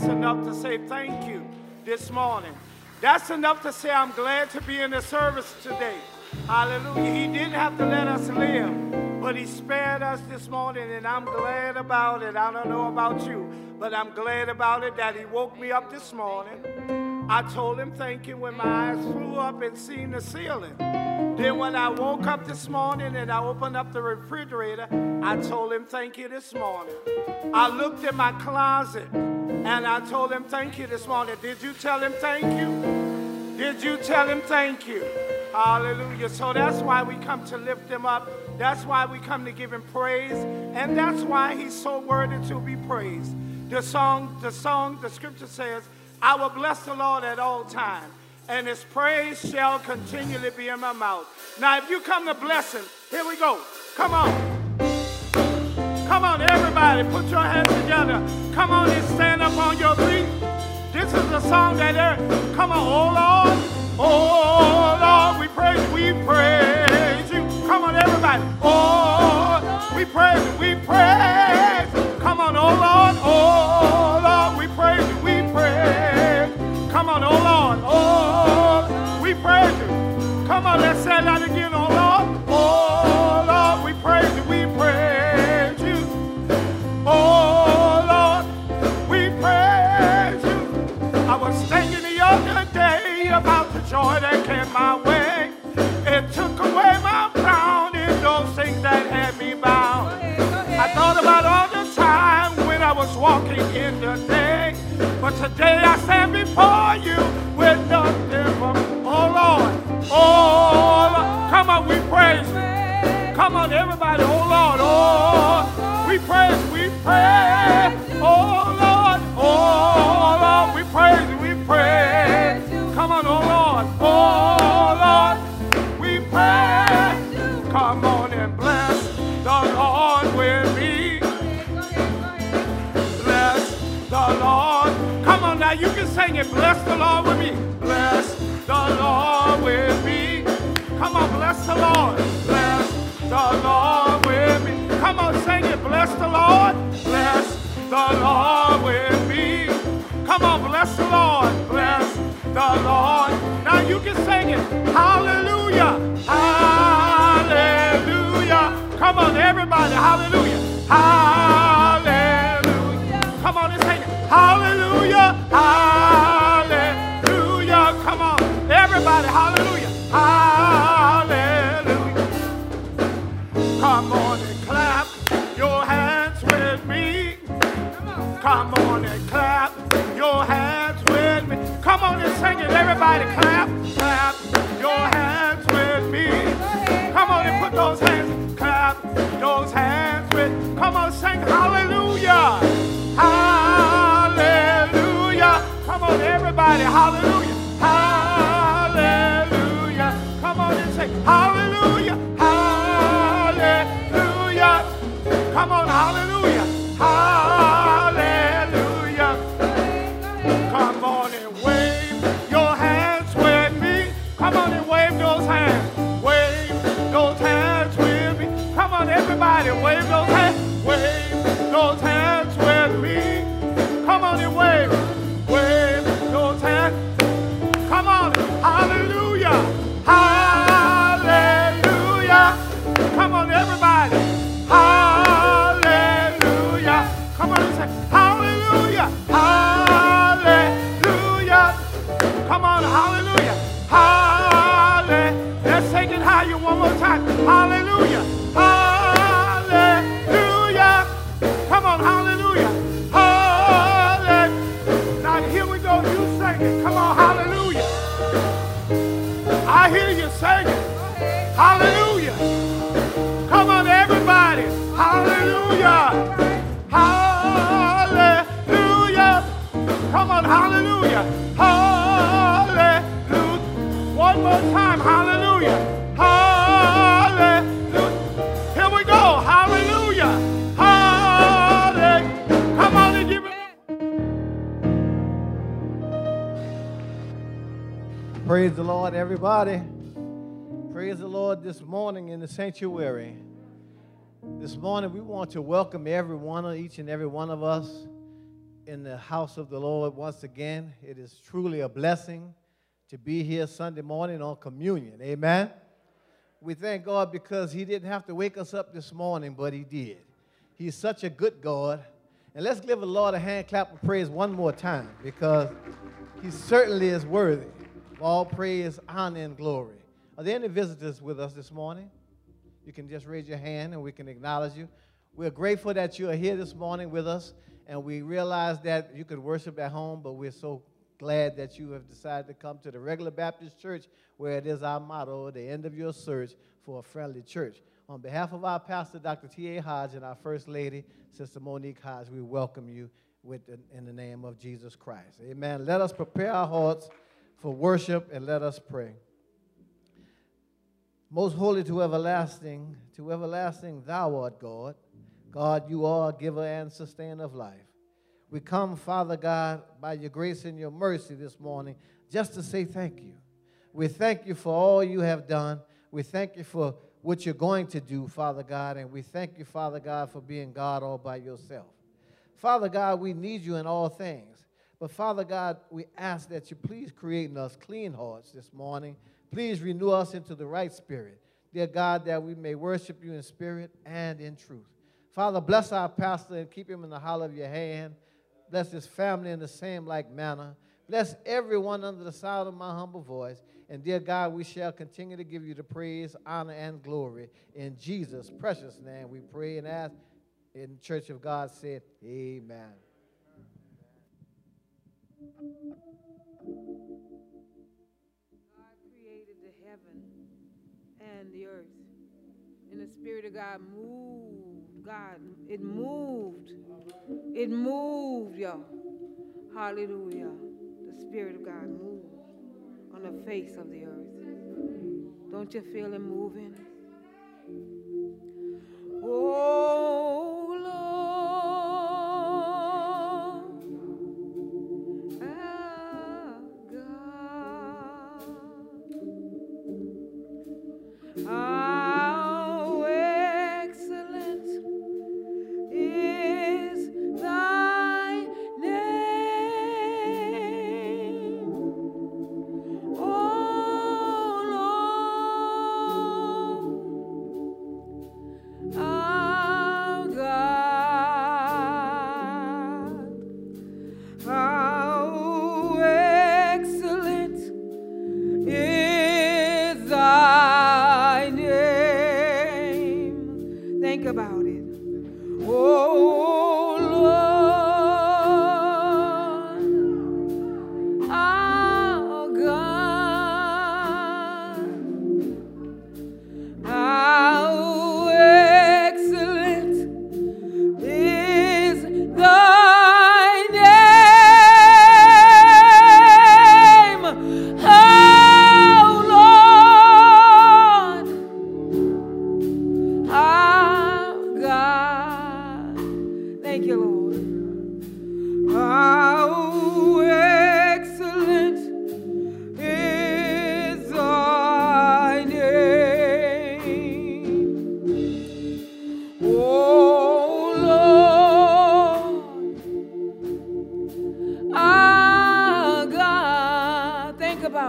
That's enough to say thank you this morning. That's enough to say I'm glad to be in the service today. Hallelujah. He didn't have to let us live, but He spared us this morning, and I'm glad about it. I don't know about you, but I'm glad about it that He woke me up this morning. I told Him thank you when my eyes flew up and seen the ceiling. Then when I woke up this morning and I opened up the refrigerator, I told Him thank you this morning. I looked in my closet and I told Him thank you this morning. Did you tell Him thank you? Did you tell Him thank you? Hallelujah. So that's why we come to lift him up. That's why we come to give him praise. And that's why he's so worthy to be praised. The song, the song, the scripture says, I will bless the Lord at all times, and his praise shall continually be in my mouth. Now, if you come to bless him, here we go. Come on. Come on, everybody, put your hands together. Come on and stand up on your feet. This is the song that, there. come on, oh Lord. Oh Lord, we praise we praise you. Come on, everybody. Oh, we praise we praise. Come on, let's say that again, oh Lord, oh Lord, we praise you, we praise you. Oh Lord, we praise you. I was thinking the other day about the joy that came my way. It took away my crown and those things that had me bound. I thought about all the time when I was walking in the day. But today I stand before you Come on, everybody, Bless the Lord. Bless the Lord with me. Come on, bless the Lord. Bless the Lord. Now you can sing it. Hallelujah. Hallelujah. Come on, everybody. Hallelujah. Hallelujah. Sing it. Everybody sanctuary. This morning, we want to welcome every one of each and every one of us in the house of the Lord once again. It is truly a blessing to be here Sunday morning on communion. Amen. We thank God because He didn't have to wake us up this morning, but He did. He's such a good God. And let's give the Lord a hand clap of praise one more time because He certainly is worthy of all praise, honor, and glory. Are there any visitors with us this morning? You can just raise your hand and we can acknowledge you. We're grateful that you are here this morning with us, and we realize that you could worship at home, but we're so glad that you have decided to come to the regular Baptist church where it is our motto, the end of your search for a friendly church. On behalf of our pastor, Dr. T.A. Hodge, and our First Lady, Sister Monique Hodge, we welcome you with in the name of Jesus Christ. Amen. Let us prepare our hearts for worship and let us pray. Most holy to everlasting, to everlasting, thou art God. God, you are giver and sustainer of life. We come, Father God, by your grace and your mercy this morning, just to say thank you. We thank you for all you have done. We thank you for what you're going to do, Father God, and we thank you, Father God, for being God all by yourself. Father God, we need you in all things. But Father God, we ask that you please create in us clean hearts this morning. Please renew us into the right spirit. Dear God, that we may worship you in spirit and in truth. Father, bless our pastor and keep him in the hollow of your hand. Bless his family in the same like manner. Bless everyone under the sound of my humble voice. And dear God, we shall continue to give you the praise, honor, and glory. In Jesus' precious name we pray and ask. In the Church of God said, Amen. The earth. And the Spirit of God moved. God, it moved. It moved, y'all. Hallelujah. The Spirit of God moved on the face of the earth. Don't you feel it moving?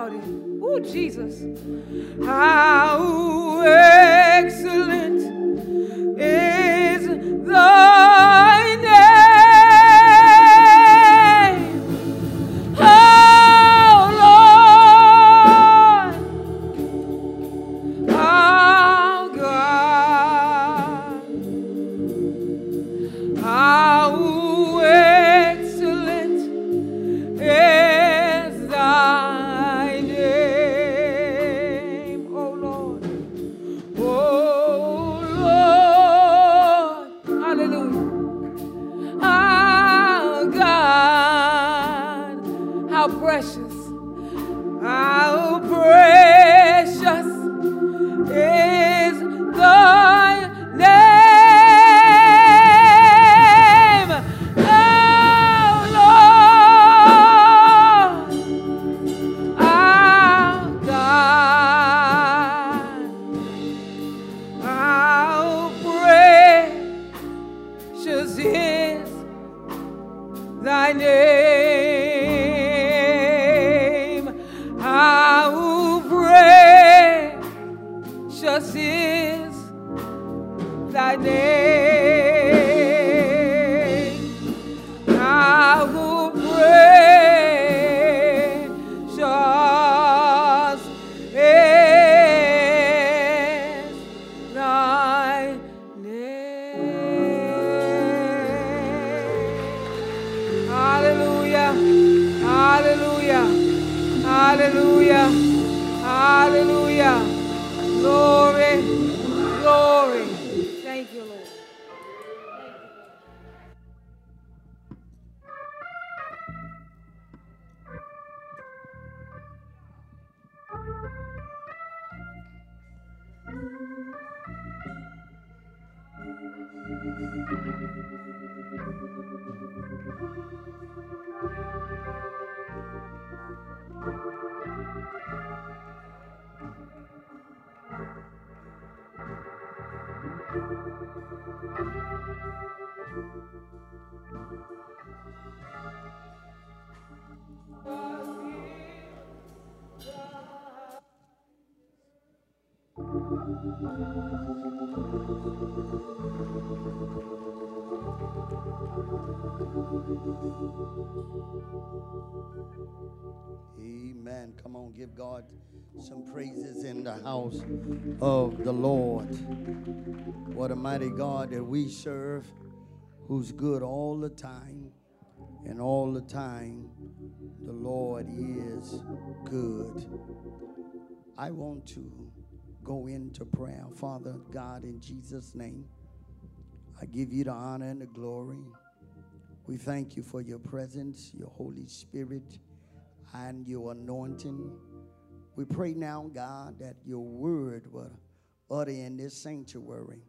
About it. Oh, Jesus. How excellent is thy Hallelujah. Hallelujah. Hallelujah. Glory. Glory. In the house of the Lord. What a mighty God that we serve, who's good all the time, and all the time the Lord is good. I want to go into prayer. Father God, in Jesus' name, I give you the honor and the glory. We thank you for your presence, your Holy Spirit, and your anointing. We pray now, God, that your word will utter in this sanctuary,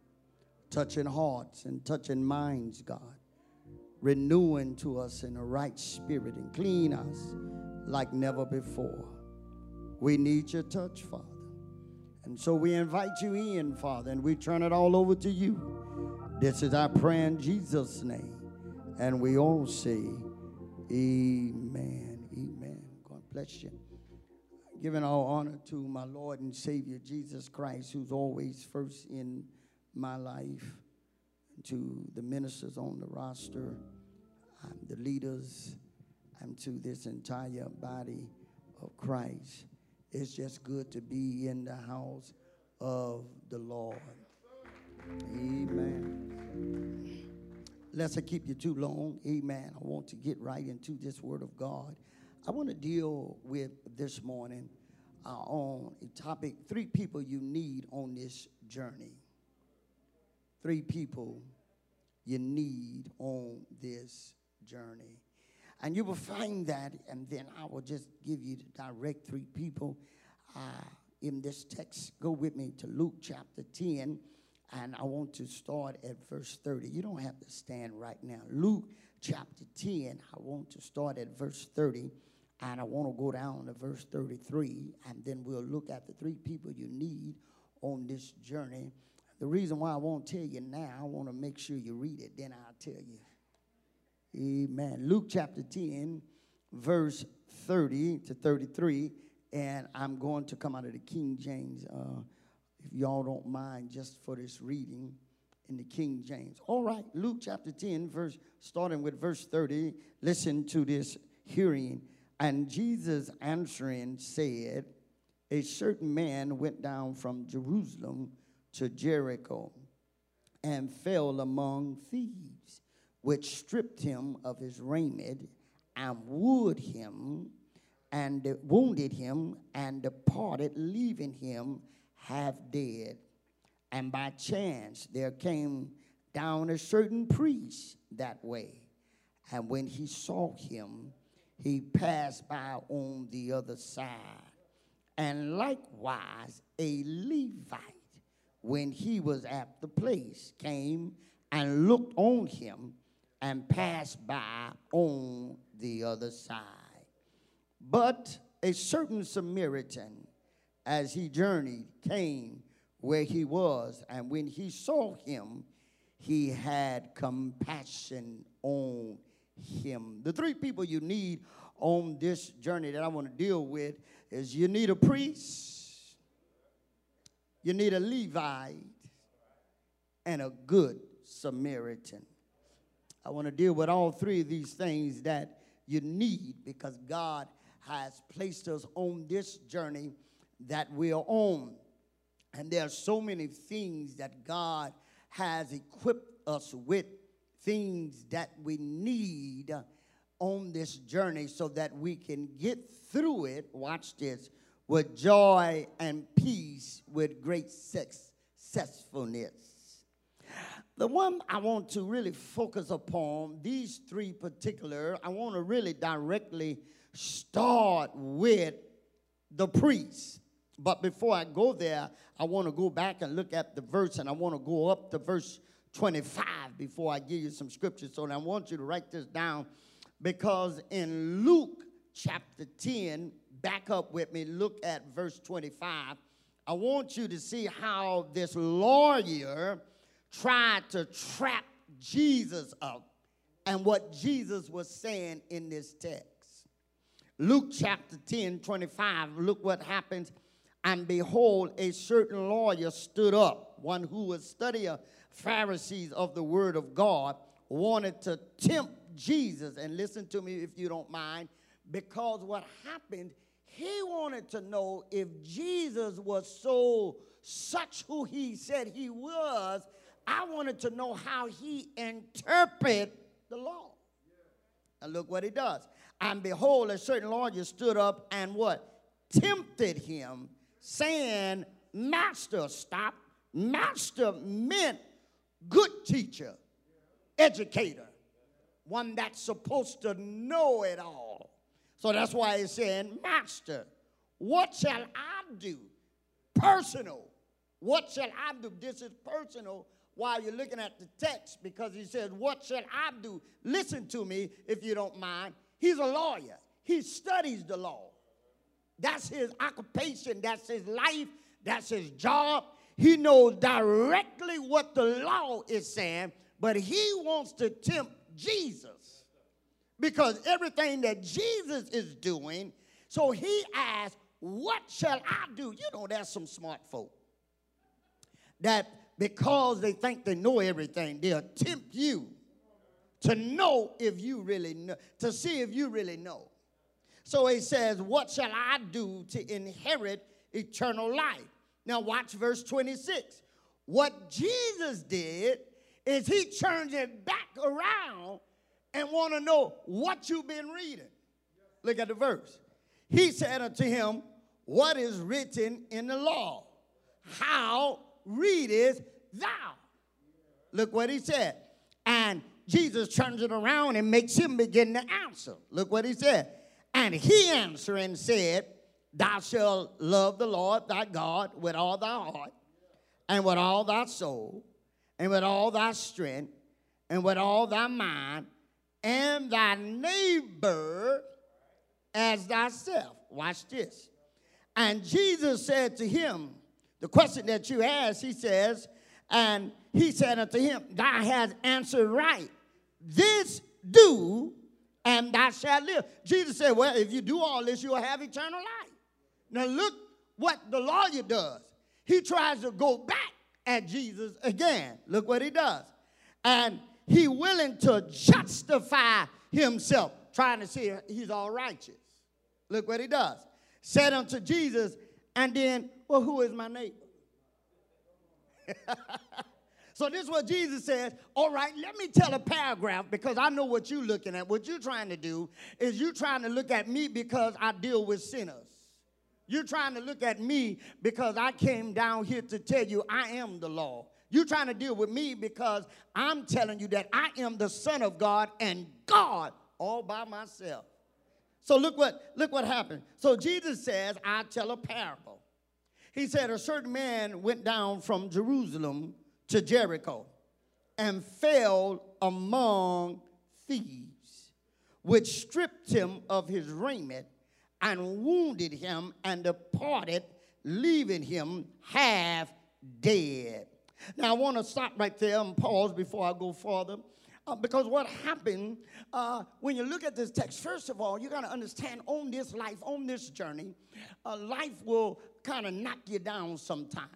touching hearts and touching minds, God, renewing to us in a right spirit and clean us like never before. We need your touch, Father. And so we invite you in, Father, and we turn it all over to you. This is our prayer in Jesus' name. And we all say, Amen. Amen. God bless you. Giving all honor to my Lord and Savior Jesus Christ, who's always first in my life, to the ministers on the roster, um, the leaders, and to this entire body of Christ. It's just good to be in the house of the Lord. Amen. Lest I keep you too long, amen. I want to get right into this word of God. I want to deal with this morning uh, on a topic three people you need on this journey. Three people you need on this journey. And you will find that, and then I will just give you the direct three people uh, in this text. Go with me to Luke chapter 10, and I want to start at verse 30. You don't have to stand right now. Luke chapter 10, I want to start at verse 30, and I want to go down to verse 33, and then we'll look at the three people you need on this journey. The reason why I won't tell you now, I want to make sure you read it, then I'll tell you. Amen. Luke chapter 10, verse 30 to 33. And I'm going to come out of the King James, uh, if y'all don't mind, just for this reading in the King James. All right, Luke chapter 10, verse starting with verse 30. Listen to this hearing. And Jesus answering said, A certain man went down from Jerusalem to Jericho and fell among thieves which stripped him of his raiment and wounded him and wounded him and departed leaving him half dead. And by chance there came down a certain priest that way. And when he saw him he passed by on the other side and likewise a levite when he was at the place came and looked on him and passed by on the other side. But a certain Samaritan, as he journeyed, came where he was, and when he saw him, he had compassion on him. The three people you need on this journey that I want to deal with is you need a priest, you need a Levite, and a good Samaritan. I want to deal with all three of these things that you need because God has placed us on this journey that we are on. And there are so many things that God has equipped us with, things that we need on this journey so that we can get through it. Watch this with joy and peace, with great successfulness. The one I want to really focus upon, these three particular, I want to really directly start with the priest. But before I go there, I want to go back and look at the verse, and I want to go up to verse 25 before I give you some scriptures. So I want you to write this down because in Luke chapter 10, back up with me, look at verse 25. I want you to see how this lawyer tried to trap Jesus up and what Jesus was saying in this text. Luke chapter 10, 25, look what happens. And behold, a certain lawyer stood up, one who was studying Pharisees of the word of God, wanted to tempt Jesus. And listen to me if you don't mind, because what happened, he wanted to know if Jesus was so such who he said he was. I wanted to know how he interpret the law. And look what he does. And behold, a certain lawyer stood up and what? Tempted him, saying, Master, stop. Master meant good teacher, educator, one that's supposed to know it all. So that's why he's saying, Master, what shall I do? Personal. What shall I do? This is personal while you're looking at the text because he says, What shall I do? Listen to me if you don't mind. He's a lawyer, he studies the law. That's his occupation, that's his life, that's his job. He knows directly what the law is saying, but he wants to tempt Jesus because everything that Jesus is doing, so he asks, What shall I do? You know, there's some smart folk that because they think they know everything, they'll tempt you to know if you really know, to see if you really know. So he says, What shall I do to inherit eternal life? Now, watch verse 26. What Jesus did is he turns it back around and want to know what you've been reading. Look at the verse. He said unto him, What is written in the law? How readest thou? Look what he said. And Jesus turns it around and makes him begin to answer. Look what he said. And he answering said, Thou shalt love the Lord thy God with all thy heart, and with all thy soul, and with all thy strength, and with all thy mind, and thy neighbor as thyself. Watch this. And Jesus said to him, the question that you asked, he says, and he said unto him, Thou hast answered right. This do, and thou shalt live. Jesus said, Well, if you do all this, you'll have eternal life. Now, look what the lawyer does. He tries to go back at Jesus again. Look what he does. And he willing to justify himself, trying to see he's all righteous. Look what he does. Said unto Jesus, and then, well, who is my neighbor? so this is what Jesus says. All right, let me tell a paragraph because I know what you're looking at. What you're trying to do is you're trying to look at me because I deal with sinners. You're trying to look at me because I came down here to tell you I am the law. You're trying to deal with me because I'm telling you that I am the Son of God and God all by myself. So look what look what happened. So Jesus says, I tell a parable. He said, A certain man went down from Jerusalem to Jericho and fell among thieves, which stripped him of his raiment and wounded him and departed, leaving him half dead. Now, I want to stop right there and pause before I go further. Uh, because what happened uh, when you look at this text, first of all, you got to understand on this life, on this journey, uh, life will kind of knock you down sometimes.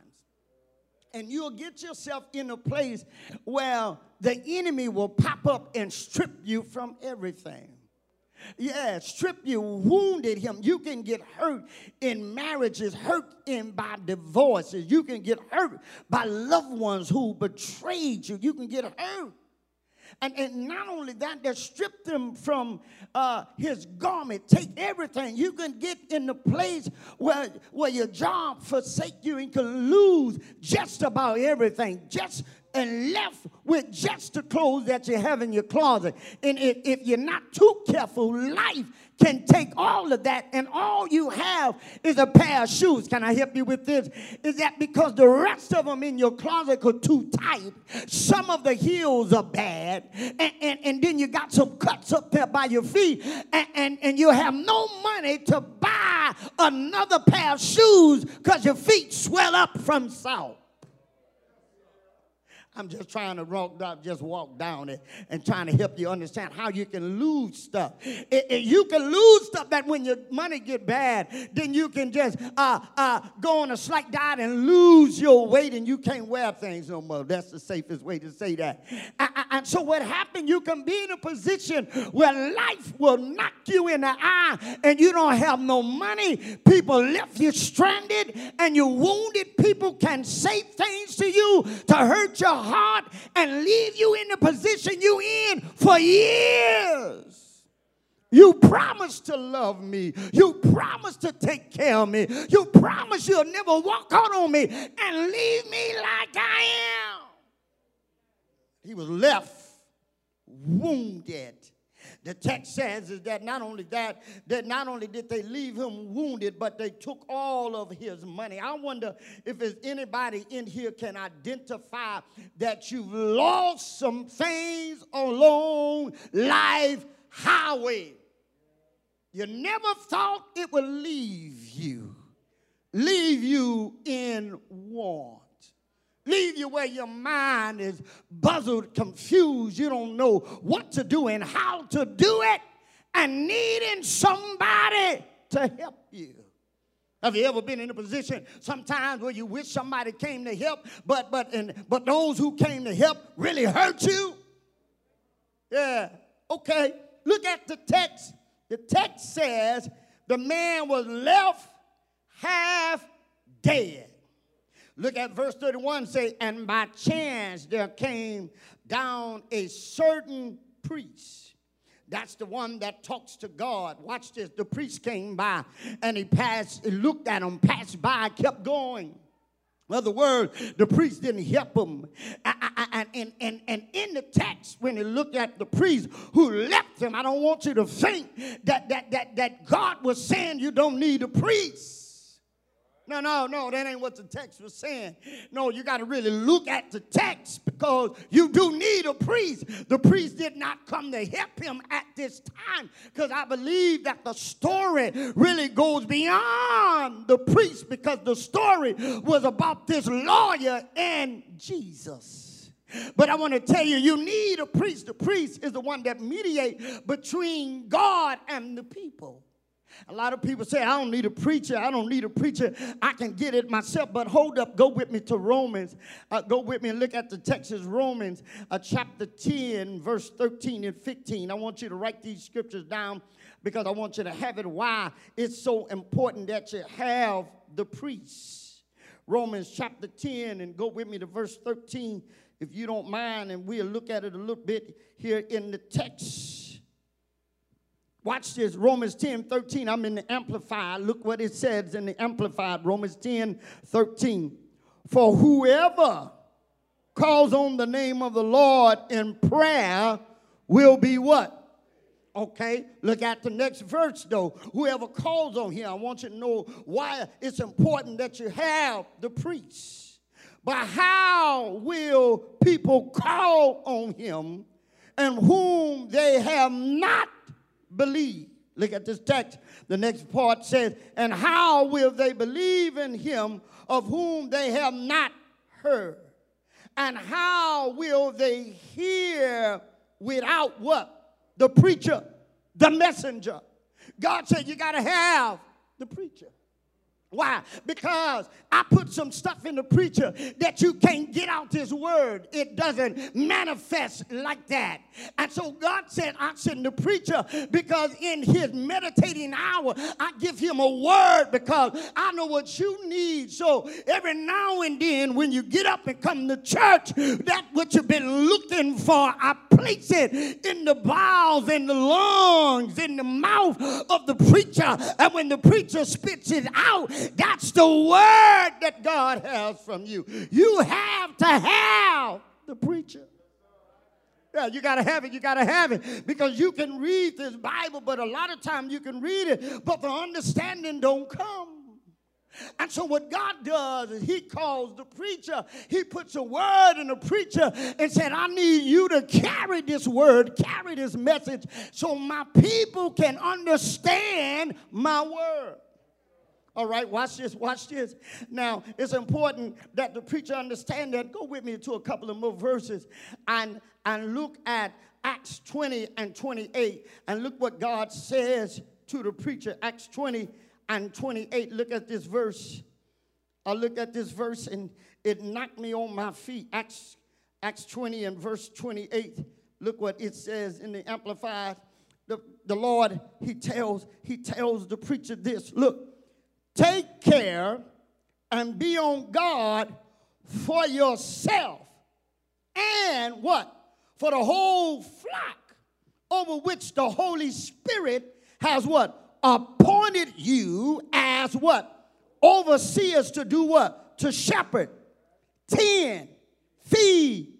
and you'll get yourself in a place where the enemy will pop up and strip you from everything. Yeah, strip you, wounded him. You can get hurt in marriages, hurt in by divorces. You can get hurt by loved ones who betrayed you. You can get hurt. And, and not only that, they stripped him from uh, his garment, take everything. You can get in the place where, where your job forsake you and can lose just about everything. Just and left with just the clothes that you have in your closet. And if, if you're not too careful, life can take all of that, and all you have is a pair of shoes. Can I help you with this? Is that because the rest of them in your closet are too tight? Some of the heels are bad, and, and, and then you got some cuts up there by your feet, and, and, and you have no money to buy another pair of shoes because your feet swell up from salt. I'm just trying to walk just walk down it and trying to help you understand how you can lose stuff. It, it, you can lose stuff that when your money get bad, then you can just uh, uh, go on a slight diet and lose your weight and you can't wear things no more. That's the safest way to say that. And, and so what happened, you can be in a position where life will knock you in the eye and you don't have no money. People left you stranded and you're wounded. People can say things to you to hurt your heart and leave you in the position you in for years. You promised to love me. You promised to take care of me. You promised you'll never walk out on me and leave me like I am. He was left wounded the text says is that not only that, that not only did they leave him wounded, but they took all of his money. I wonder if there's anybody in here can identify that you've lost some things along life highway. You never thought it would leave you, leave you in want leave you where your mind is buzzled, confused. You don't know what to do and how to do it, and needing somebody to help you. Have you ever been in a position sometimes where you wish somebody came to help, but but and but those who came to help really hurt you? Yeah. Okay. Look at the text. The text says the man was left half dead. Look at verse 31 say, And by chance there came down a certain priest. That's the one that talks to God. Watch this. The priest came by and he passed, he looked at him, passed by, kept going. In other words, the priest didn't help him. And, and, and, and in the text, when you look at the priest who left him, I don't want you to think that, that, that, that God was saying you don't need a priest. No, no, no, that ain't what the text was saying. No, you got to really look at the text because you do need a priest. The priest did not come to help him at this time because I believe that the story really goes beyond the priest because the story was about this lawyer and Jesus. But I want to tell you, you need a priest. The priest is the one that mediate between God and the people. A lot of people say, I don't need a preacher. I don't need a preacher. I can get it myself. But hold up, go with me to Romans. Uh, go with me and look at the text of Romans uh, chapter 10, verse 13 and 15. I want you to write these scriptures down because I want you to have it why it's so important that you have the priests. Romans chapter 10, and go with me to verse 13 if you don't mind, and we'll look at it a little bit here in the text. Watch this, Romans 10 13. I'm in the Amplified. Look what it says in the Amplified, Romans 10 13. For whoever calls on the name of the Lord in prayer will be what? Okay, look at the next verse though. Whoever calls on him, I want you to know why it's important that you have the priest. But how will people call on him and whom they have not believe. Look at this text. The next part says, And how will they believe in him of whom they have not heard? And how will they hear without what? The preacher, the messenger. God said, You got to have the preacher. Why? Because I put some stuff in the preacher that you can't get out this word. It doesn't manifest like that. And so God said, I send the preacher because in his meditating hour, I give him a word because I know what you need. So every now and then, when you get up and come to church, that what you've been looking for, I place it in the bowels, in the lungs, in the mouth of the preacher. And when the preacher spits it out, that's the word that God has from you. You have to have the preacher. Yeah, you got to have it. You got to have it because you can read this Bible, but a lot of time you can read it, but the understanding don't come. And so, what God does is He calls the preacher, He puts a word in the preacher and said, I need you to carry this word, carry this message, so my people can understand my word. All right, watch this, watch this. Now, it's important that the preacher understand that. Go with me to a couple of more verses and, and look at Acts 20 and 28 and look what God says to the preacher. Acts 20 and 28. Look at this verse. I look at this verse and it knocked me on my feet. Acts, Acts 20 and verse 28. Look what it says in the Amplified. The, the Lord, He tells, He tells the preacher this. Look, Take care and be on guard for yourself and what? For the whole flock over which the Holy Spirit has what? Appointed you as what? Overseers to do what? To shepherd, tend, feed,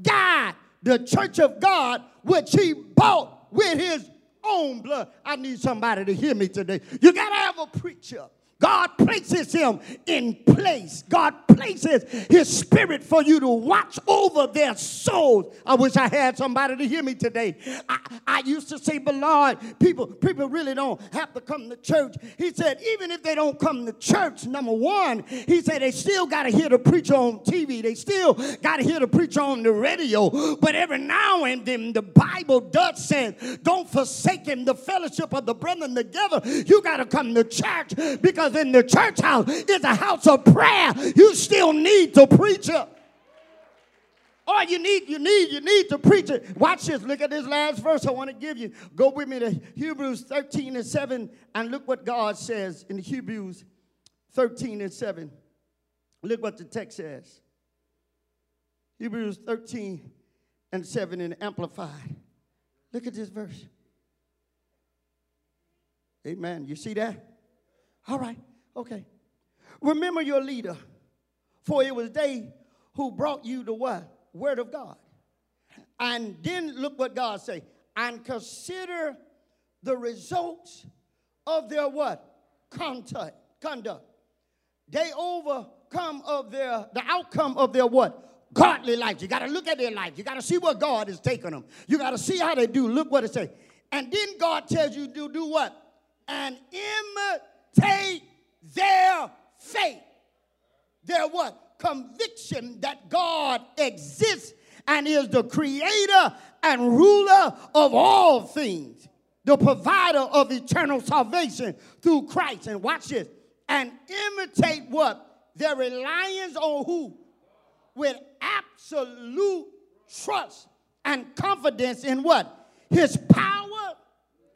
guide the church of God, which he bought with his own blood. I need somebody to hear me today. You got to have a preacher God places him in place. God places his spirit for you to watch over their souls. I wish I had somebody to hear me today. I, I used to say, but Lord, people, people really don't have to come to church. He said, even if they don't come to church, number one, he said they still got to hear the preacher on TV. They still got to hear the preacher on the radio. But every now and then the Bible does say, don't forsake him, the fellowship of the brethren together. You got to come to church because because in the church house is a house of prayer. You still need to preach it. Or oh, you need, you need, you need to preach it. Watch this. Look at this last verse I want to give you. Go with me to Hebrews 13 and 7 and look what God says in Hebrews 13 and 7. Look what the text says. Hebrews 13 and 7 in Amplified. Look at this verse. Amen. You see that? All right, okay. Remember your leader, for it was they who brought you the what? Word of God. And then look what God say. And consider the results of their what? Conduct. Conduct. They overcome of their the outcome of their what? Godly life. You got to look at their life. You got to see what God is taking them. You got to see how they do. Look what it say. And then God tells you to do what? And imitate imitate their faith. Their what? Conviction that God exists and is the creator and ruler of all things, the provider of eternal salvation through Christ. And watch this. And imitate what? Their reliance on who? With absolute trust and confidence in what? His power,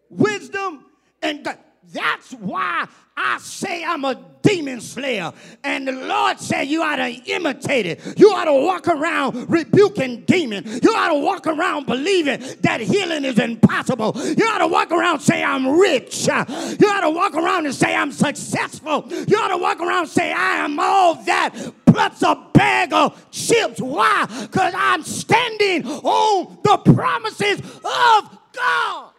wisdom, and God. That's why I say I'm a demon slayer. And the Lord said you ought to imitate it. You ought to walk around rebuking demons. You ought to walk around believing that healing is impossible. You ought to walk around say I'm rich. You ought to walk around and say I'm successful. You ought to walk around say I am all that plus a bag of chips. Why? Because I'm standing on the promises of God.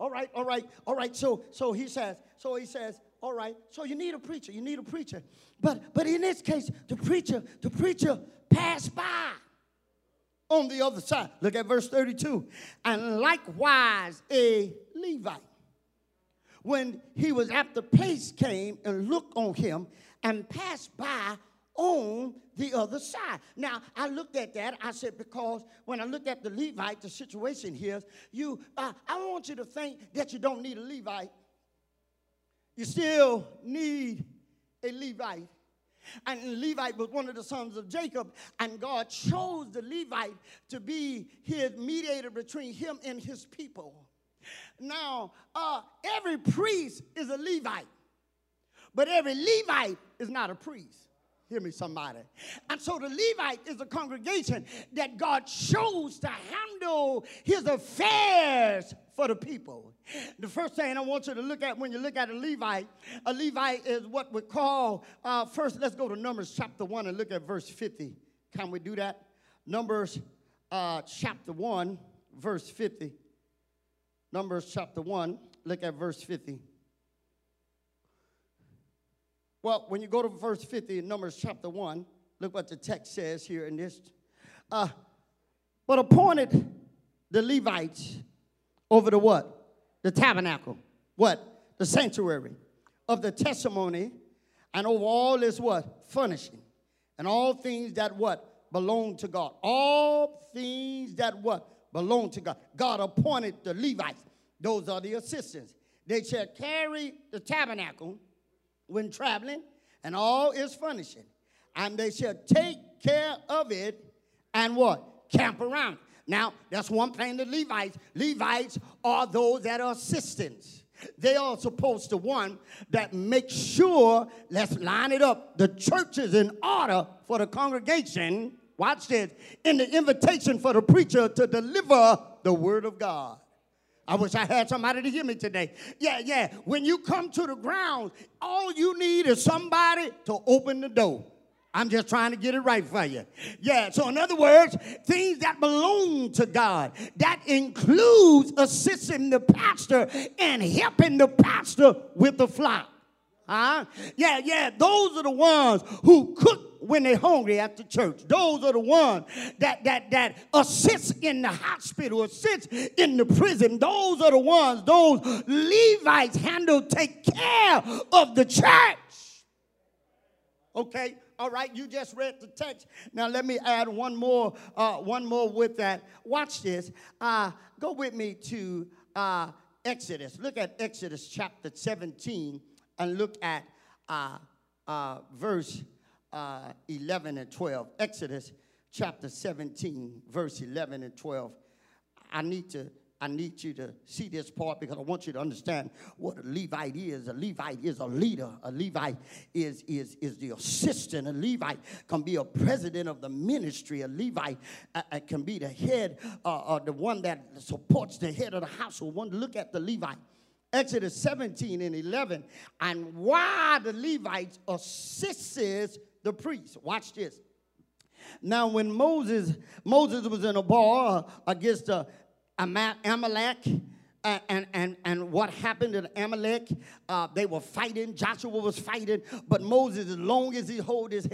All right, all right, all right. So, so he says, so he says, all right. So you need a preacher. You need a preacher. But, but in this case, the preacher, the preacher passed by on the other side. Look at verse 32. And likewise a Levite, when he was at the place, came and looked on him and passed by on the other side. Now, I looked at that. I said, because when I looked at the Levite, the situation here, you, uh, I want you to think that you don't need a Levite. you still need a Levite. And Levite was one of the sons of Jacob, and God chose the Levite to be his mediator between him and his people. Now, uh, every priest is a Levite, but every Levite is not a priest. Hear me, somebody. And so the Levite is a congregation that God chose to handle his affairs for the people. The first thing I want you to look at when you look at a Levite, a Levite is what we call, uh, first, let's go to Numbers chapter 1 and look at verse 50. Can we do that? Numbers uh, chapter 1, verse 50. Numbers chapter 1, look at verse 50. Well, when you go to verse 50 in Numbers chapter 1, look what the text says here in this. Uh, but appointed the Levites over the what? The tabernacle. What? The sanctuary of the testimony and over all this what? Furnishing. And all things that what? Belong to God. All things that what? Belong to God. God appointed the Levites. Those are the assistants. They shall carry the tabernacle when traveling and all is furnishing. And they shall take care of it and what? Camp around. Now, that's one thing the Levites. Levites are those that are assistants. They are supposed to one that make sure, let's line it up, the church is in order for the congregation. Watch this, in the invitation for the preacher to deliver the word of God. I wish I had somebody to hear me today. Yeah, yeah. When you come to the ground, all you need is somebody to open the door. I'm just trying to get it right for you. Yeah, so in other words, things that belong to God, that includes assisting the pastor and helping the pastor with the flock. Huh? Yeah, yeah, those are the ones who cook when they're hungry at the church. Those are the ones that that that assist in the hospital, assist in the prison. Those are the ones, those Levites handle, take care of the church. Okay, all right, you just read the text. Now let me add one more, uh, one more with that. Watch this. Uh, go with me to uh, Exodus. Look at Exodus chapter 17 and look at uh, uh, verse uh, 11 and 12. Exodus chapter 17, verse 11 and 12. I need to I need you to see this part because I want you to understand what a Levite is. A Levite is a leader. A Levite is, is, is the assistant. A Levite can be a president of the ministry. A Levite uh, uh, can be the head, uh, or the one that supports the head of the household. One look at the Levite. Exodus 17 and 11. And why the Levites assists the priest. Watch this. Now, when Moses Moses was in a bar against uh, Amalek, uh, and, and, and what happened to Amalek, uh, they were fighting. Joshua was fighting, but Moses, as long as he hold his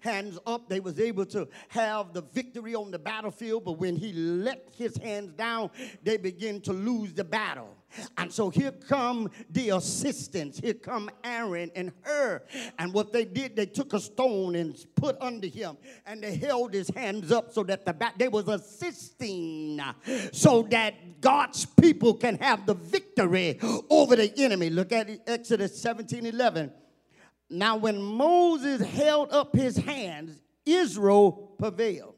hands up, they was able to have the victory on the battlefield. But when he let his hands down, they begin to lose the battle. And so here come the assistants. Here come Aaron and Hur. And what they did, they took a stone and put under him, and they held his hands up so that the back they was assisting, so that God's people can have the victory over the enemy. Look at Exodus 17, 11. Now, when Moses held up his hands, Israel prevailed.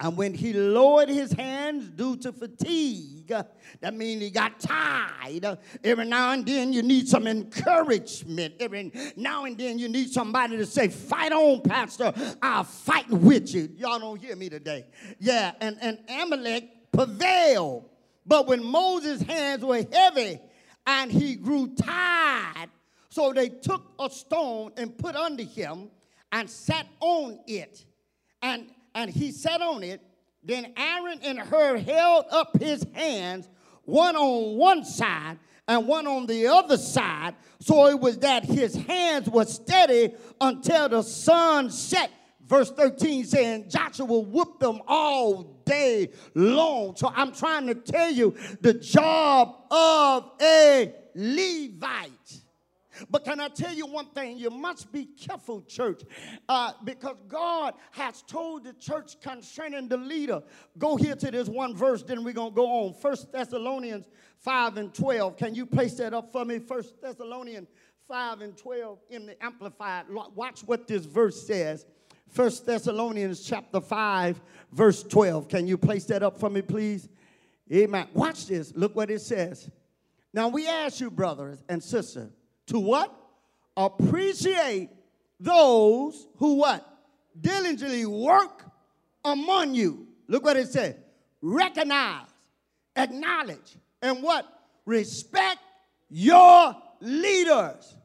And when he lowered his hands due to fatigue, that means he got tired. Every now and then you need some encouragement. Every now and then you need somebody to say, Fight on, Pastor. I'll fight with you. Y'all don't hear me today. Yeah, and, and Amalek prevailed. But when Moses' hands were heavy and he grew tired, so they took a stone and put under him and sat on it. And and he sat on it. Then Aaron and Hur held up his hands, one on one side and one on the other side. So it was that his hands were steady until the sun set. Verse 13 saying, Joshua whooped them all day long. So I'm trying to tell you the job of a Levite But can I tell you one thing? You must be careful, church, uh, because God has told the church concerning the leader. Go here to this one verse, then we're going to go on. First Thessalonians 5 and 12. Can you place that up for me? First Thessalonians 5 and 12 in the Amplified. Watch what this verse says. First Thessalonians chapter 5, verse 12. Can you place that up for me, please? Amen. Watch this. Look what it says. Now we ask you, brothers and sisters, to what? Appreciate those who what? Diligently work among you. Look what it said. Recognize, acknowledge, and what? Respect your leaders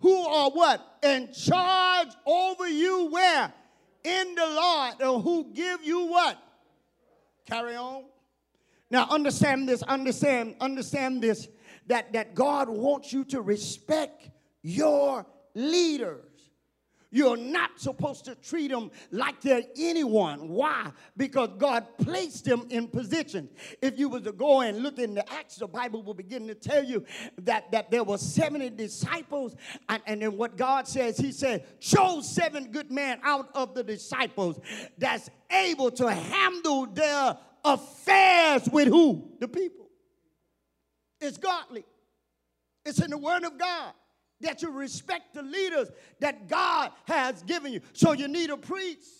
who are what? In charge over you where? In the Lord, and who give you what? Carry on. Now understand this, understand, understand this that, that God wants you to respect your leaders. You're not supposed to treat them like they're anyone. Why? Because God placed them in position. If you were to go and look in the Acts, the Bible will begin to tell you that, that there were 70 disciples. And, and then what God says, He said, chose seven good men out of the disciples that's able to handle their affairs with who? The people. It's godly. It's in the Word of God that you respect the leaders that God has given you. So you need a priest.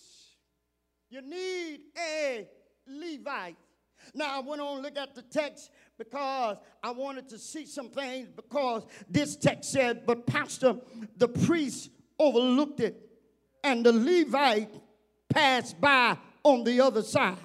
You need a Levite. Now I went on look at the text because I wanted to see some things because this text said, but pastor, the priest overlooked it and the Levite passed by on the other side.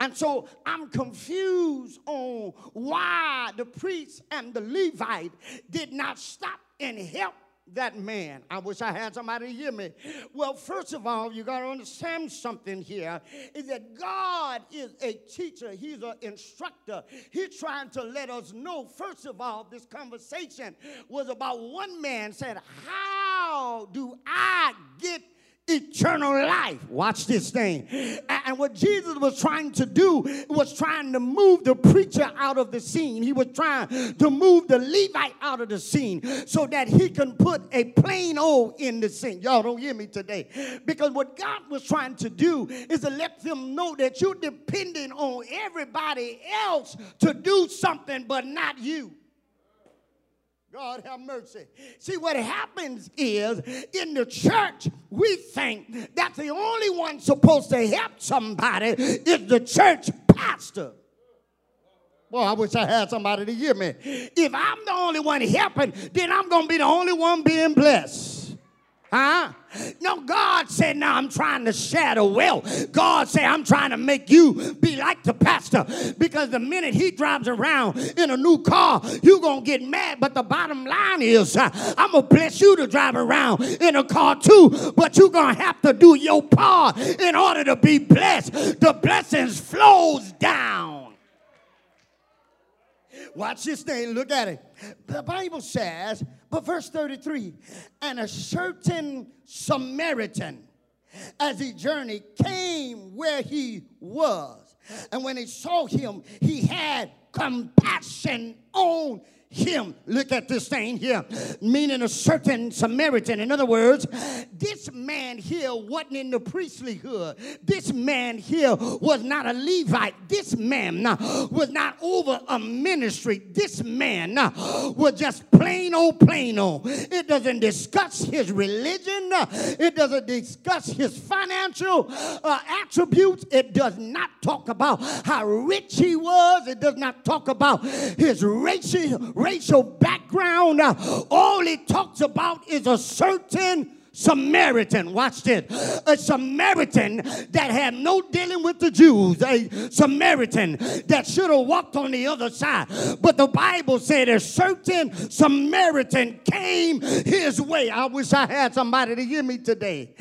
And so I'm confused on why the priest and the Levite did not stop and help that man. I wish I had somebody hear me. Well, first of all, you got to understand something here is that God is a teacher, He's an instructor. He's trying to let us know, first of all, this conversation was about one man said, How do I get eternal life. Watch this thing. And what Jesus was trying to do was trying to move the preacher out of the scene. He was trying to move the Levite out of the scene so that he can put a plain old in the scene. Y'all don't hear me today. Because what God was trying to do is to let them know that you're depending on everybody else to do something, but not you. God have mercy. See, what happens is in the church, we think that the only one supposed to help somebody is the church pastor. Well, I wish I had somebody to hear me. If I'm the only one helping, then I'm going to be the only one being blessed. Huh? No, God said, now I'm trying to share the wealth. God said, I'm trying to make you be like the pastor. Because the minute he drives around in a new car, you're going to get mad. But the bottom line is, uh, I'm going to bless you to drive around in a car too. But you're going to have to do your part in order to be blessed. The blessings flows down. Watch this thing. Look at it. The Bible says, but verse 33 and a certain Samaritan, as he journeyed, came where he was. And when he saw him, he had compassion on him. Look at this thing here, meaning a certain Samaritan. In other words, this man here wasn't in the priestlyhood. This man here was not a Levite. This man uh, was not over a ministry. This man uh, was just plain old plain old. It doesn't discuss his religion. Uh, it doesn't discuss his financial uh, attributes. It does not talk about how rich he was. It does not talk about his racial racial background. All it talks about is a certain Samaritan, watch this, a Samaritan that had no dealing with the Jews, a Samaritan that should have walked on the other side. But the Bible said a certain Samaritan came his way. I wish I had somebody to hear me today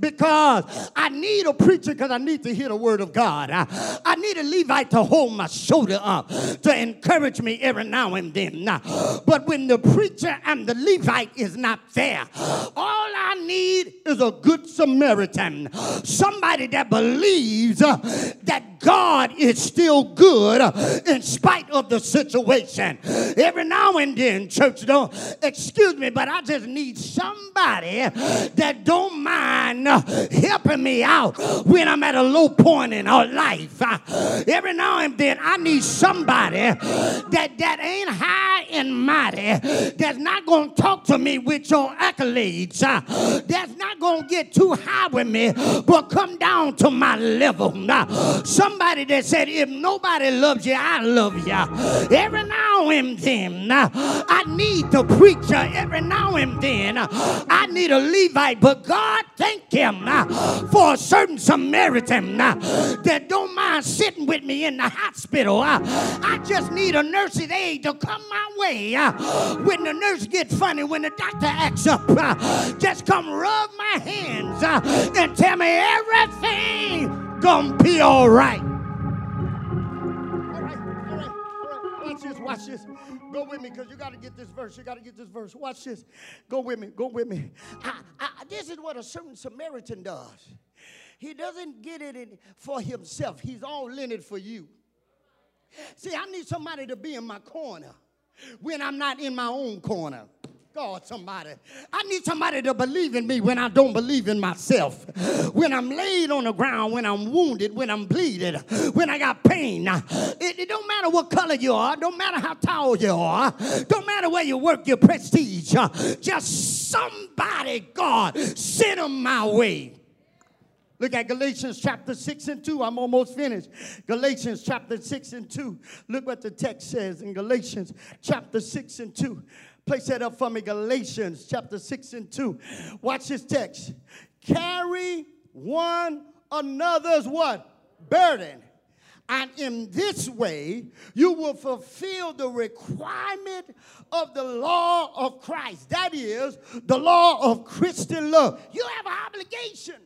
because I need a preacher because I need to hear the word of God. I, I need a Levite to hold my shoulder up to encourage me every now and then. But when the preacher and the Levite is not there, all I need is a good Samaritan. Somebody that believes uh, that God is still good uh, in spite of the situation. Every now and then, church, don't excuse me, but I just need somebody that don't mind uh, helping me out when I'm at a low point in our life. Uh, every now and then, I need somebody that, that ain't high and mighty, that's not to talk to me with your accolades, that's not going to get too high with me, but come down to my level. Now, somebody that said, if nobody loves you, I love you. Every now and then, I need the preacher. Every now and then, I need a Levite. But God, thank Him for a certain Samaritan that don't mind sitting with me in the hospital. I just need a nurse's aide to come my way uh, when the nurse gets funny, when the doctor acts up. Uh, just come rub my hands uh, and tell me everything gonna be all right. Watch this, watch this. Go with me because you got to get this verse. You got to get this verse. Watch this. Go with me, go with me. I, I, this is what a certain Samaritan does. He doesn't get it for himself, he's all in it for you. See, I need somebody to be in my corner when I'm not in my own corner. God, somebody. I need somebody to believe in me when I don't believe in myself. When I'm laid on the ground, when I'm wounded, when I'm bleeding, when I got pain. It, it don't matter what color you are, don't matter how tall you are, don't matter where you work, your prestige. Just somebody, God, send them my way. Look at Galatians chapter 6 and 2. I'm almost finished. Galatians chapter 6 and 2. Look what the text says in Galatians chapter 6 and 2. Place that up for me. Galatians chapter 6 and 2. Watch this text. Carry one another's what? Burden. And in this way, you will fulfill the requirement of the law of Christ. That is, the law of Christian love. You have an obligation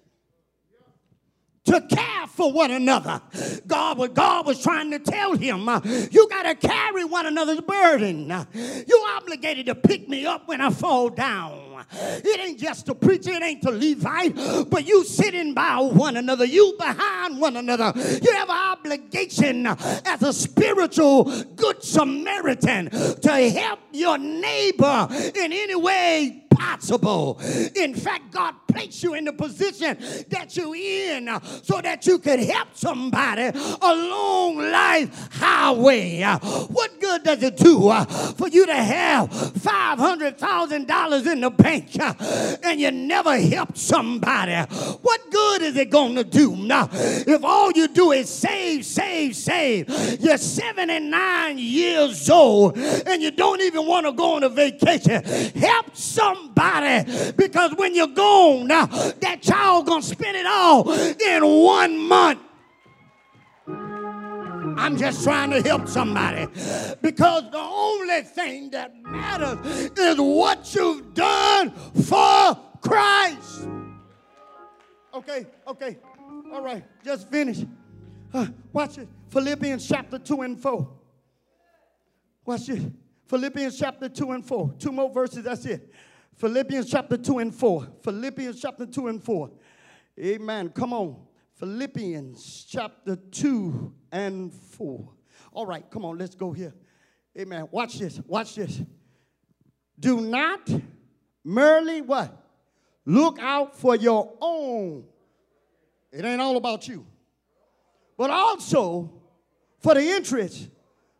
to care for one another. God, what God was trying to tell him, uh, you got to carry one another's burden. You obligated to pick me up when I fall down. It ain't just to preacher, it ain't to Levite, but you sitting by one another, you behind one another. You have an obligation as a spiritual good Samaritan to help your neighbor in any way possible. In fact, God placed you in the position that you're in so that you could help somebody along life highway. What good does it do uh, for you to have $500,000 in the bank uh, and you never help somebody? What good is it going to do now if all you do is save, save, save? You're 79 years old and you don't even want to go on a vacation. Help somebody somebody because when you're gone, now that child gonna spend it all in one month. I'm just trying to help somebody because the only thing that matters is what you've done for Christ. Okay, okay, all right, just finish. Uh, watch it. Philippians chapter 2 and 4. Watch it. Philippians chapter 2 and 4. Two more verses, that's it. Philippians chapter 2 and 4. Philippians chapter 2 and 4. Amen. Come on. Philippians chapter 2 and 4. All right, come on, let's go here. Amen. Watch this. Watch this. Do not merely what? Look out for your own. It ain't all about you. But also for the interest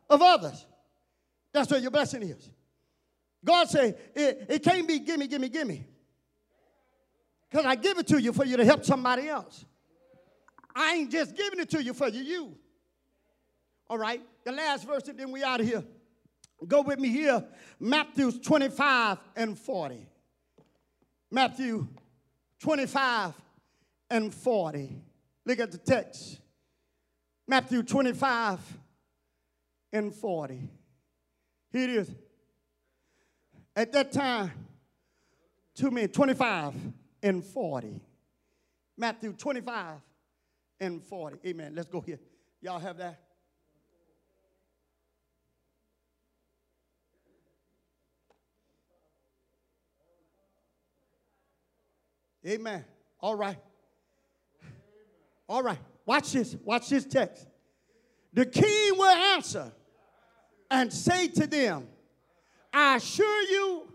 of others. That's where your blessing is. God say it, it can't be gimme, gimme, gimme. Because I give it to you for you to help somebody else. I ain't just giving it to you for you, you. All right, the last verse, and then we out of here. Go with me here, Matthew 25 and 40. Matthew 25 and 40. Look at the text. Matthew 25 and 40. Here it is. At that time, two men, 25 and 40. Matthew 25 and 40. Amen. Let's go here. Y'all have that? Amen. All right. All right. Watch this. Watch this text. The king will answer and say to them, I assure you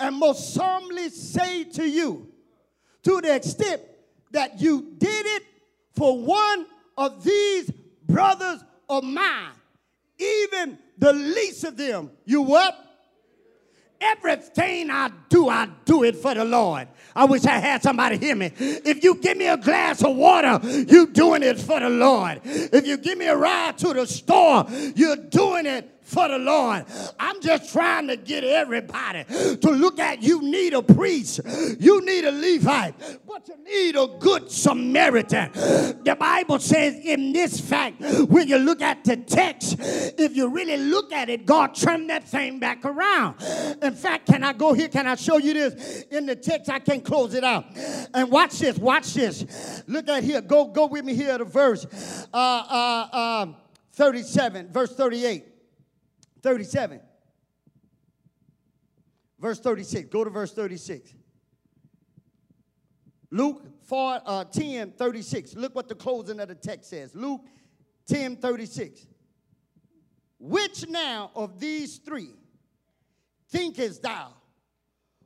and most solemnly say to you, to the extent that you did it for one of these brothers of mine, even the least of them, you what? Everything I do, I do it for the Lord. I wish I had somebody hear me. If you give me a glass of water, you doing it for the Lord. If you give me a ride to the store, you're doing it for the Lord. I'm just trying to get everybody to look at you need a priest, you need a Levite, you need a good Samaritan. The Bible says in this fact, when you look at the text, if you really look at it, God turned that thing back around. In fact, can I go here? Can I show you this in the text? I can close it out. And watch this, watch this. Look at here. Go, go with me here to verse uh, uh, uh, 37, verse 38. 37. Verse 36. Go to verse 36. Luke 4, uh, 10, 36. Look what the closing of the text says. Luke 10, 36. Which now of these three thinkest thou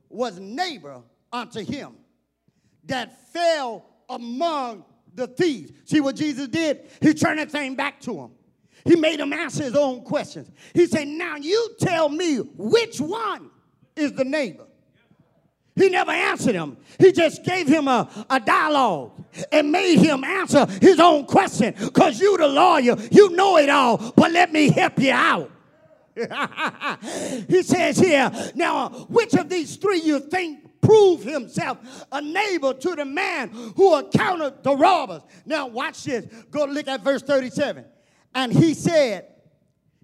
was neighbor unto him that fell among the thieves? See what Jesus did? He turned that thing back to him. He made him answer his own questions. He said, Now you tell me which one is the neighbor. He never answered him. He just gave him a, a dialogue and made him answer his own question. Because you, the lawyer, you know it all, but let me help you out. he says here, now, which of these three you think prove himself a neighbor to the man who encountered the robbers? Now, watch this. Go look at verse 37. And he said,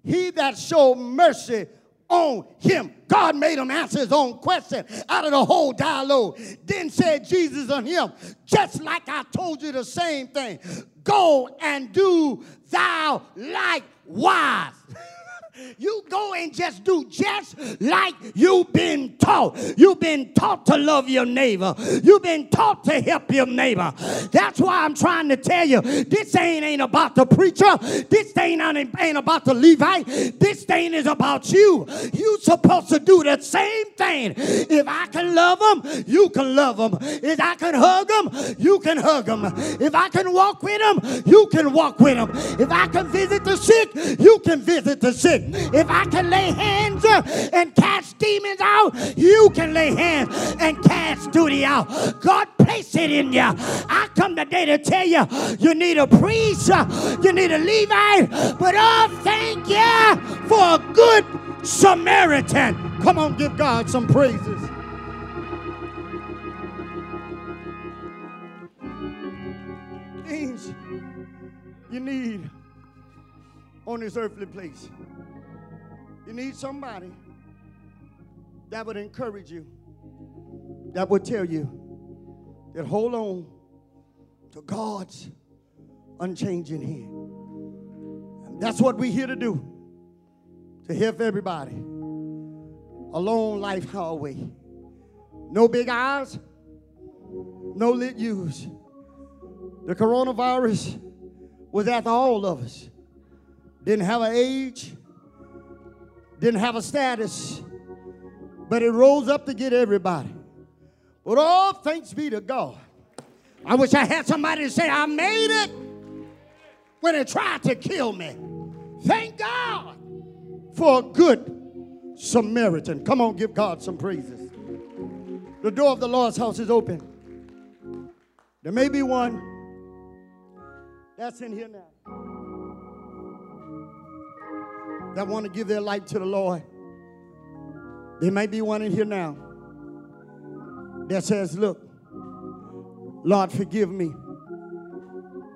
He that showed mercy on him. God made him answer his own question out of the whole dialogue. Then said Jesus on him, just like I told you the same thing. Go and do thou likewise. You go and just do just like you've been taught. You've been taught to love your neighbor. You've been taught to help your neighbor. That's why I'm trying to tell you this thing ain't about the preacher. This thing ain't about the Levite. This thing is about you. You supposed to do the same thing. If I can love them, you can love them. If I can hug them, you can hug them. If I can walk with them, you can walk with them. If I can visit the sick, you can visit the sick. If I can lay hands uh, and cast demons out, you can lay hands and cast duty out. God placed it in you. I come today to tell you you need a priest, uh, you need a Levite, but oh, thank you for a good Samaritan. Come on, give God some praises. Things you need on this earthly place. You need somebody that would encourage you, that would tell you that hold on to God's unchanging hand. And that's what we're here to do to help everybody. A long life highway. No big eyes, no lit use. The coronavirus was after all of us. Didn't have an age, didn't have a status, but it rose up to get everybody. But all thanks be to God. I wish I had somebody to say, I made it when it tried to kill me. Thank God for a good Samaritan. Come on, give God some praises. The door of the Lord's house is open. There may be one that's in here now that want to give their life to the Lord. There may be one in here now that says, Look, Lord, forgive me.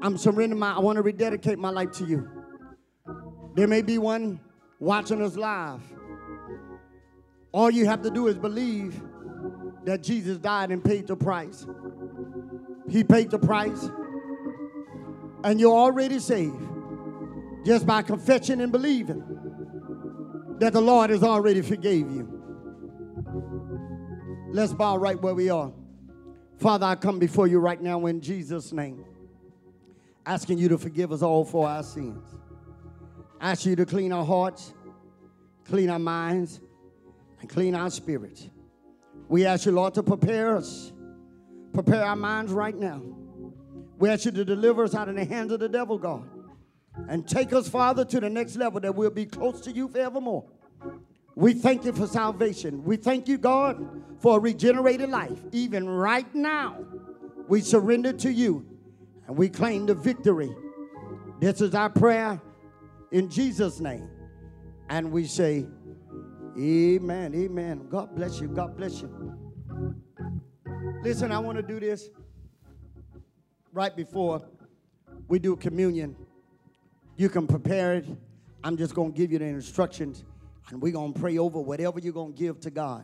I'm surrendering my, I want to rededicate my life to you. There may be one watching us live. All you have to do is believe that Jesus died and paid the price. He paid the price, and you're already saved just by confession and believing that the Lord has already forgave you. Let's bow right where we are. Father, I come before you right now in Jesus' name. asking you to forgive us all for our sins. Ask you to clean our hearts, clean our minds, and clean our spirits. We ask you, Lord, to prepare us, prepare our minds right now. We ask you to deliver us out of the hands of the devil, God, and take us, Father, to the next level that we'll be close to you forevermore. We thank you for salvation. We thank you, God, for a regenerated life. Even right now, we surrender to you and we claim the victory. This is our prayer in Jesus' name. And we say, Amen. Amen. God bless you. God bless you. Listen, I want to do this right before we do communion. You can prepare it. I'm just going to give you the instructions and we're going to pray over whatever you're going to give to God.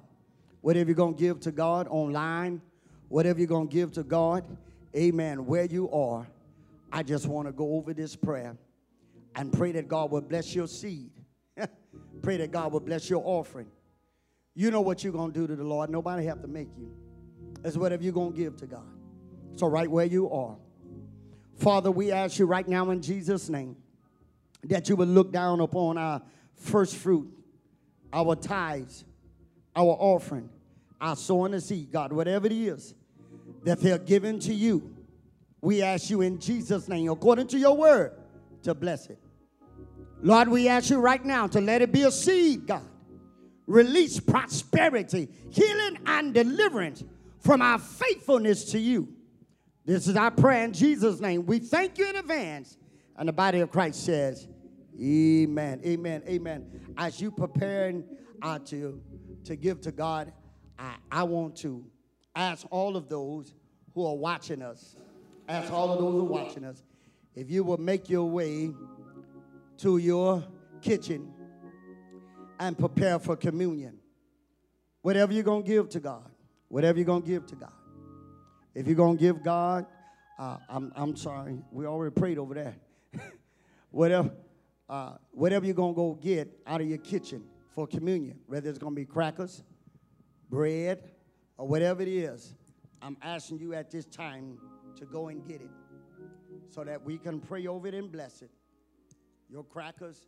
Whatever you're going to give to God online, whatever you're going to give to God, amen, where you are, I just want to go over this prayer and pray that God will bless your seed. pray that God will bless your offering. You know what you're going to do to the Lord. Nobody have to make you. It's whatever you're going to give to God. So right where you are. Father, we ask you right now in Jesus' name that you would look down upon our first fruit, our tithes, our offering, our sowing the seed, God, whatever it is that they're given to you. We ask you in Jesus' name, according to your word, to bless it. Lord, we ask you right now to let it be a seed, God. Release prosperity, healing, and deliverance from our faithfulness to you. This is our prayer in Jesus' name. We thank you in advance. And the body of Christ says, Amen. Amen. Amen. As you preparing uh, to, to give to God, I, I want to ask all of those who are watching us, ask all of those who are watching us, if you will make your way to your kitchen and prepare for communion. Whatever you're going to give to God, whatever you're going to give to God. If you're going to give God, uh, I'm, I'm sorry, we already prayed over that. whatever, uh, whatever you're going to go get out of your kitchen for communion, whether it's going to be crackers, bread, or whatever it is, I'm asking you at this time to go and get it so that we can pray over it and bless it. Your crackers,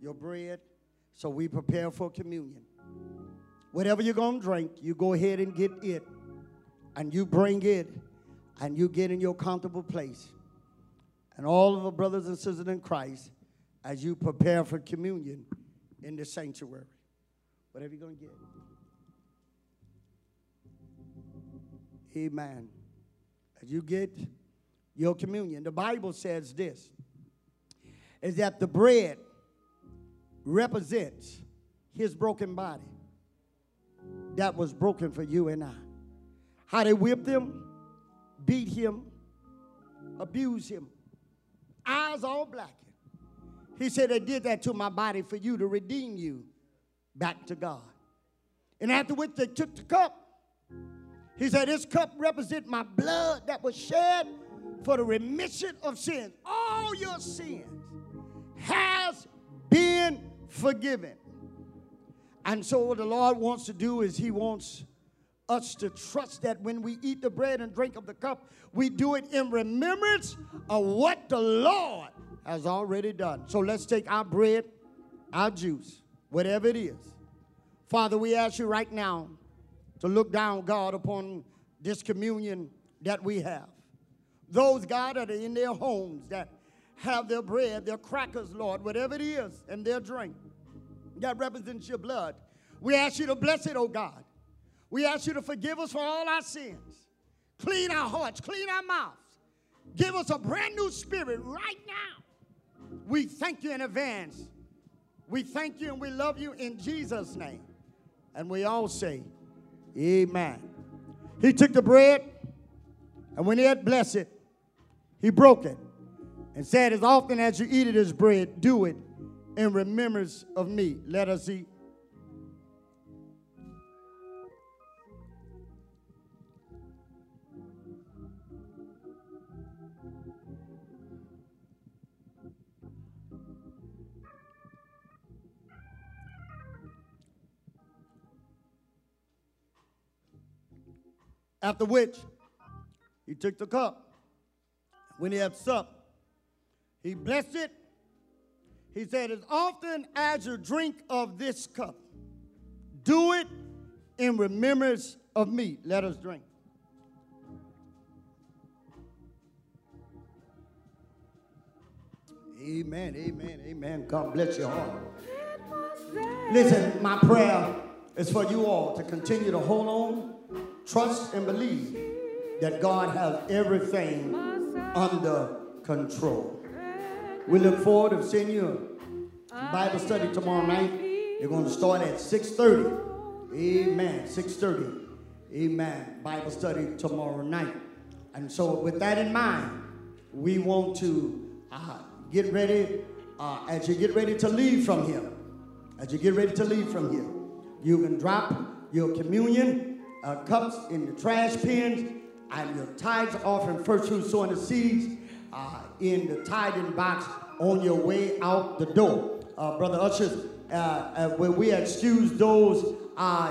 your bread, so we prepare for communion. Whatever you're going to drink, you go ahead and get it. And you bring it, and you get in your comfortable place. And all of the brothers and sisters in Christ, as you prepare for communion in the sanctuary. Whatever you're going to get. Amen. As you get your communion, the Bible says this is that the bread represents his broken body that was broken for you and I. How they whipped him, beat him, abused him, eyes all blackened. He said, They did that to my body for you to redeem you back to God. And after which they took the cup. He said, This cup represents my blood that was shed for the remission of sins. All your sins has been forgiven. And so, what the Lord wants to do is He wants us to trust that when we eat the bread and drink of the cup, we do it in remembrance of what the Lord has already done. So, let's take our bread, our juice, whatever it is. Father, we ask you right now to look down, God, upon this communion that we have. Those, God, that are in their homes that have their bread, their crackers, Lord, whatever it is, and their drink that represents your blood. We ask you to bless it, oh God. We ask you to forgive us for all our sins. Clean our hearts, clean our mouths. Give us a brand new spirit right now. We thank you in advance. We thank you and we love you in Jesus' name. And we all say, Amen. He took the bread, and when he had blessed it, he broke it and said, As often as you eat it as bread, do it in remembrance of me. Let us eat. After which, he took the cup. When he had supped, He blessed it. He said, As often as you drink of this cup, do it in remembrance of me. Let us drink. Amen, amen, amen. God bless your heart. Listen, my prayer is for you all to continue to hold on, trust, and believe that God has everything under control. We look forward to seeing you Bible study tomorrow night. You're going to start at 6:30. Amen. 6:30. Amen. Bible study tomorrow night. And so, with that in mind, we want to uh, get ready. Uh, as you get ready to leave from here, as you get ready to leave from here, you can drop your communion uh, cups in the trash bins and your tithes offering, first fruit sowing the seeds uh, in the tithing box on your way out the door. Uh, Brother Ushers, uh, uh, when we excuse those uh,